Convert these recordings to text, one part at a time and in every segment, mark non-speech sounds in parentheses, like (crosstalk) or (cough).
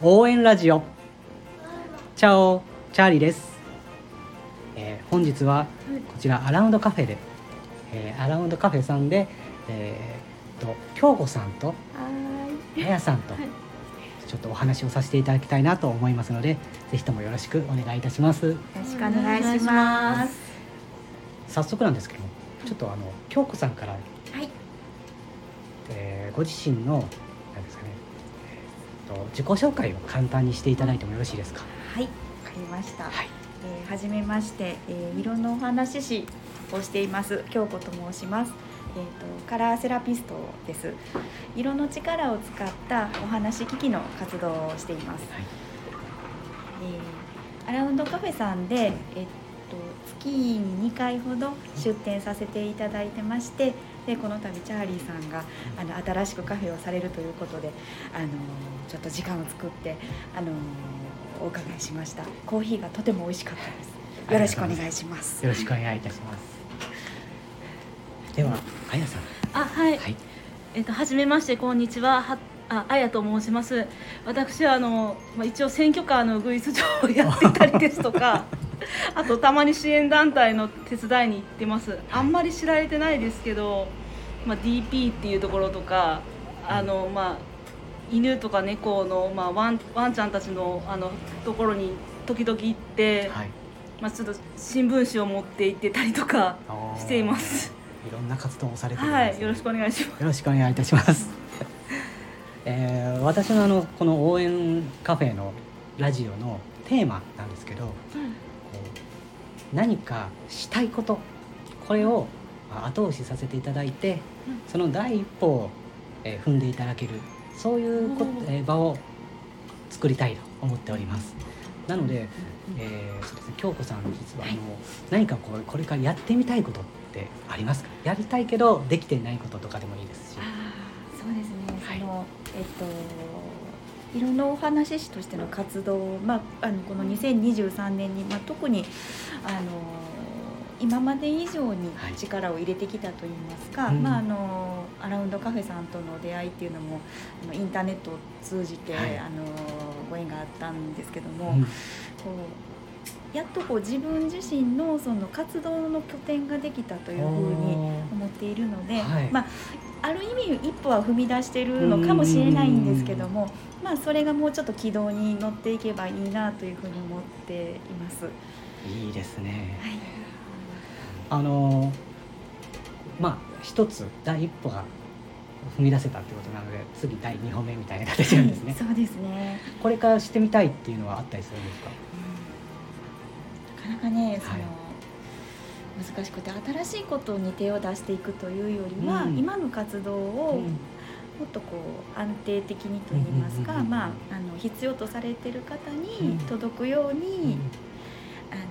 応援ラジオ。チャオチャーリーです、えー本日はこちらアラウンドカフェで、えーアラウンドカフェさんで、えー、と京子さんとはあやさんと、ちょっとお話をさせていただきたいなと思いますのでぜひともよろしくお願いいたします。い。よろしくお願いします。早速なんですけどもちょっとあの京子さんから、はい。えーご自身のなんですかね、えーと自己紹介を簡単にしていただいてもよろしいですか？はい。わかりました。はいえーはじめまして、えー、色のお話師をしています京子と申します。えー、とカラーセラピストです色の力を使ったお話機器の活動をしています、はいえーアラウンドカフェさんで、えっと月に2回ほど出店させていただいてましてでこの度チャーリーさんがあの新しくカフェをされるということで、あのーちょっと時間を作って、あのーお伺いしました。コーヒーがとても美味しかったです。よろしくお願いします。よろしくお願いいたします。ではあやさん。あはい、はい。えっと初めましてこんにちは。はああやと申します。私はあの、まあ、一応選挙カーのウグイス場をやっていたりですとか (laughs) あとたまに支援団体の手伝いに行ってますあんまり知られてないですけど、まあ、DP っていうところとかあのまあ犬とか猫の、まあ、ワンワンちゃんたちのあのところに時々行って、はいまあ、ちょっと新聞紙を持って行ってたりとかしています。いろんな活動をされてねはい、よろしくお願いします。よろしくお願いいたします。(laughs) えー私のあのこの応援カフェのラジオのテーマなんですけど、こう何かしたいことこれをまあ後押しさせていただいて、その第一歩を、えー踏んでいただけるそういうこえー場を作りたいと思っております。なので、えーそうですね、京子さん実はあの、何かこうこれからやってみたいことってありますか？やりたいけどできていないこととかでもいいですし。そうですね、はい。そのえっと色のお話師としての活動、まあ、あのこの2023年に、まあ、特にあの今まで以上にはい。力を入れてきたといいますか、うん。まあ、あのアラウンドカフェさんとの出会いっていうのもあのインターネットを通じて、はい。あのご縁があったんですけども、うん。こうやっとこう自分自身のその活動の拠点ができたというふうに思っているので、はい。まあ、ある意味一歩は踏み出しているのかもしれないんですけども、まあ、それがもうちょっと軌道に乗っていけばいいなというふうに思っています。いいですね。はい。あのまあ一つ第一歩が踏み出せたってことなので次第二歩目みたいな形なんですね、そうですね。これからしてみたいっていうのはあったりするんですか？なかなかね、その、はい難しくて新しいことに手を出していくというよりは、うん。今の活動をうん。もっとこう安定的にといいますか、まあ、あの必要とされている方うん。に届くように、うんあの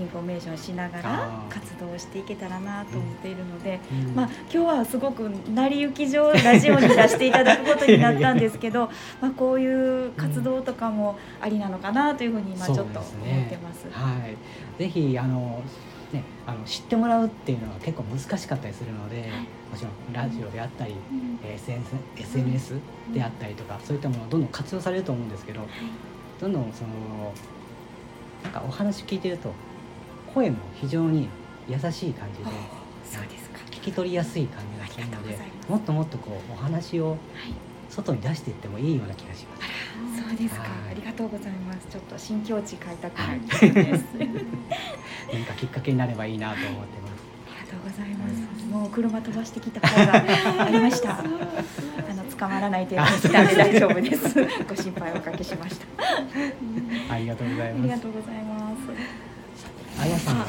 インフォメーションしながあらー。活動をしていけたらなと思っているので、うん。まあ、今日はすごく成り行き上ラジオに出していただくことになったんですけどまあこういう活動とかもありなのかなというふうに今ちょっと思ってます。はい、ぜひあの、ね、あの知ってもらうっていうのは結構難しかったりするので、もちろんラジオであったり、うん。えー SNS, SNS であったりとか、そういったものをどんどん活用されると思うんですけどどんどんそのなんかお話聞いてると声も非常に優しい感じでそうですか。聞き取りやすい感じがするのでもっともっとこうお話をはい外に出していってもいいような気がします。そうですか、はいありがとうございます。ちょっと新境地開拓はいです。(laughs) 何かきっかけになればいいなと思ってます。ありがとうございます。もう車飛ばしてきた方がありました。(laughs) あの捕まらない程度にで大丈夫です。ご心配おかけしました。(laughs) ありがとうございあります。がとうございます。あやさんは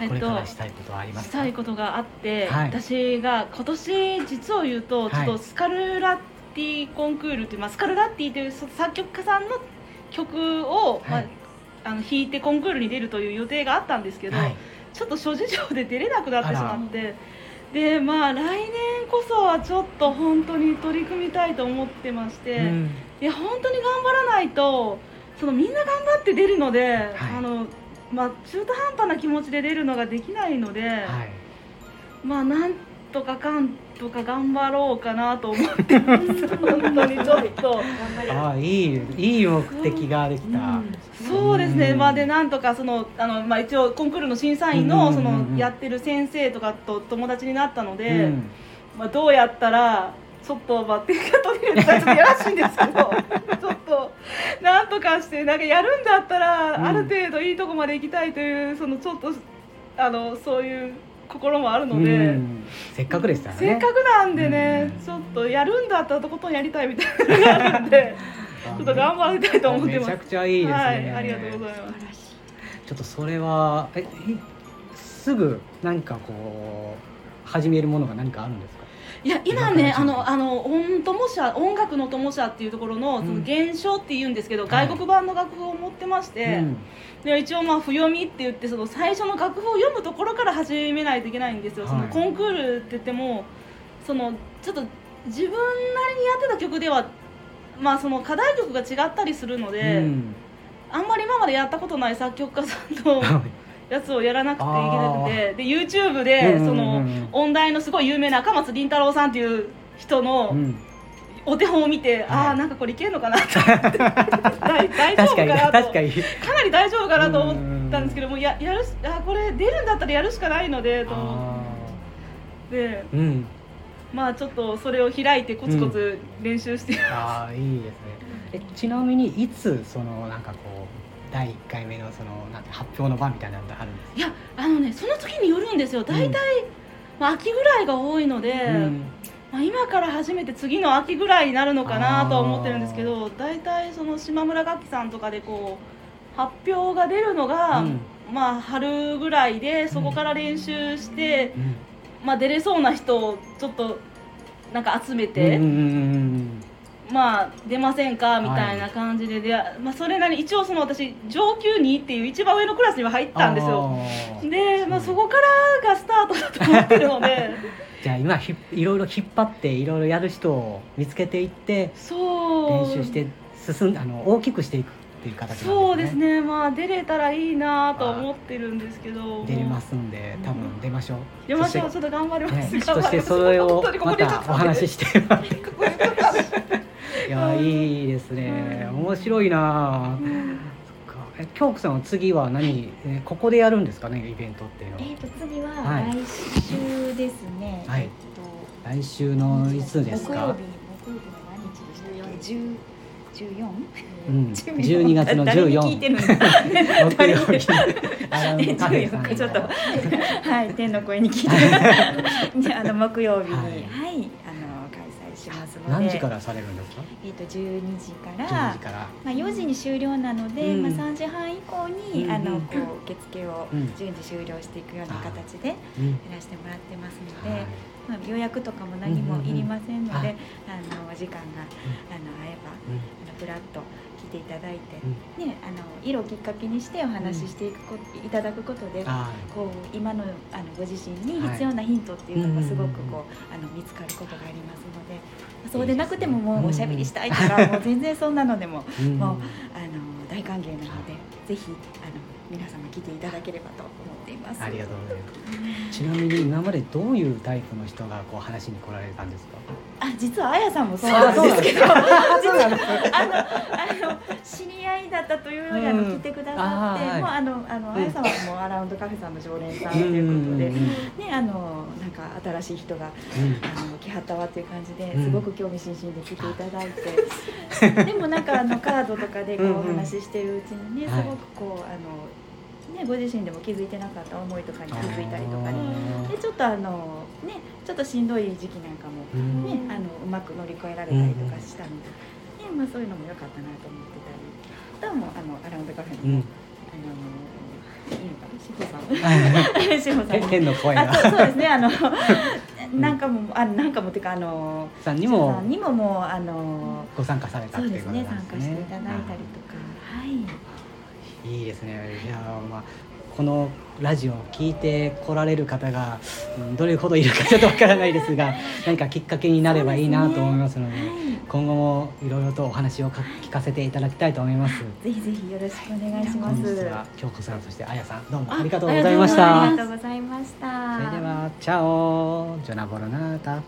あこれからしたいことはありますか？したいことがあって、はい私が今年実を言うと、はいちょっとスカルラッティコンクールっていう、まあ、スカルラッティという作曲家さんの曲を、まはいあ、あの弾いてコンクールに出るという予定があったんですけど、はい。ちょっと諸事情で出れなくなってしまってでまあ来年こそはちょっと本当に取り組みたいと思ってまして、うんいや本当に頑張らないとそのみんな頑張って出るので、あのまあ、中途半端な気持ちで出るのができないので、はい。まあなんとかかんとか頑張ろうかなと思ってます。(laughs) 本当にちょっと。ああいいいい目的ができた、そうですね、うん。まあでなんとかそのあの、まあ、一応コンクールの審査員のそうんうんうん。うんのやってる先生とかと友達になったので、うん。まあ、どうやったらちょっとまあ手が取れるってちょっとやらしいんですけど (laughs) ちょっとなんとかしてなんかやるんだったら、うんある程度いいとこまで行きたいというそのちょっとあのそういう心もあるので。うん。せっかくでしたらね。せっかくなんでね、うん。ちょっとやるんだったらとことんやりたいみたいなのがあるんで (laughs) ちょっと頑張りたいと思ってます。めちゃくちゃいいですね、はい、ありがとうございます。ちょっとそれはえいすぐ何かこう始めるものが何かあるんですか？いや今ねあのあの音友社音楽の友社っていうところのうん。その現象っていうんですけど、はい。外国版の楽譜を持ってまして、うん。で一応まあ譜読みって言ってその最初の楽譜を読むところから始めないといけないんですよ、はい。そのコンクールって言ってもそのちょっと自分なりにやってた曲ではまあその課題曲が違ったりするので、うん。あんまり今までやったことない作曲家さんのやつをやらなくていけなくてで YouTube でうんうんうんその音大のすごい有名な赤松倫太郎さんっていう人うのん。お手本を見て、ああなんかこれいけるのかなと思って。(laughs) 大大丈夫確かなと。確かなり大丈夫かなと思ったんですけどもややるしあこれ出るんだったらやるしかないのでと思あって。ー。うん。まあちょっとそれを開いてコツコツ練習して、あーいいですね。えちなみにいつそのなんかこう第1回目のそのなんて発表の場みたいなのがあるんですいやあのねその時によるんですよ。大体、まあ、秋ぐらいが多いので、か、うん。まあ、今から初めて次の秋ぐらいになるのかなとは思ってるんですけど大体その島村楽器さんとかでこう発表が出るのが、うん。まあ春ぐらいでそこから練習して、うん。まあ、出れそうな人をちょっとなんか集めて、うんうんうんまあ出ませんかみたいな感じでで、まあ、それなりに一応その私上級2っていう一番上のクラスには入ったんですよ。で、まあ、そこからがスタートだと思ってるので。(laughs) じゃあ今ひいろいろ引っ張っていろいろやる人を見つけていってそう。練習して進んあの大きくしていくっていう形ね。そうですね。まあ出れたらいいなと思ってるんですけど。出れますんで多分出ましょう。出ましょう。そちょっと頑張ります、ね、そしてそれをまたお話ししして (laughs) やいいですね。面白いな。そっか。え京子さんは次は何、えここでやるんですかねイベントっていうのは。えっ、と次ははい。来週ですね、はい。えっ来週のいつですか？木曜日木曜日の何日でしたっけ？14うん。12月の (laughs) 誰に聞い14てるんですか木曜日。アラウンドカフェさん14日ちょっとはい。天の声に聞いてで (laughs) (laughs) あの木曜日に。ははい。い、あの開催しますので。何時からされるんですか？えっ、と12時から。10時から。まあ、4時に終了なので、うん。まあ、3時半以降に、うんあのこう受付をうん。順次終了していくような形でやうん。らせてもらってますので、はいまあ、予約とかも何もいりませんので、うんうんうん。あの時間が、あの合えばうん。あのフラッと来ていただいて、うん。ね、あの色をきっかけにしてお話ししていくこ、いただくことで。あこう今のあのご自身に必要なヒントっていうのがすごくこうあの見つかることがありますのでそうでなくてももうおしゃべりしたいとかもう全然そんなのでももうあの大歓迎なのでぜひあの皆様来ていただければとます。ありがとうございます。ちなみに今までどういうタイプの人がこう話に来られたんですか？あ実はあやさんもそうなんですけど、そうなんですあのあの知り合いだったというよりあのうん来てくださって、もうあのあのあやさんはもうアラウンドカフェさんの常連さんということで、ねあのなんか新しい人があの来はったわっていう感じでうん。すごく興味津々で来ていただいて、でもなんかあのカードとかでこう話ししてるうちにねすはい。ごくこうあのねご自身でも気づいてなかった思いとかに気づいたりとかね。でちょっとあのねちょっとしんどい時期なんかもうん。ねあのうまく乗り越えられたりとかしたので、ねまあそういうのも良かったなと思ってたり、あとはもうあのアラウンドカフェの、うん。あのいいのかな？志保さん。志保さんに天の声が。あそうですね。(laughs) あのなんかもあなんかもっていうかあのさんにもにももうあのご参加されたそうっていうことですね。参加していただいたりといいいですね。いやまあこのラジオを聞いて来られる方が、うんどれほどいるかちょっとわからないですが (laughs) 何かきっかけになればいいなと思いますのではい。今後もいろいろとお話をか聞かせていただきたいと思います。ぜひぜひよろしくお願いします。本日は。京子さんそしてあやさんどうも。あありがとうございましあた。ありがとうございました。それではチャオ。ジョナボロナータ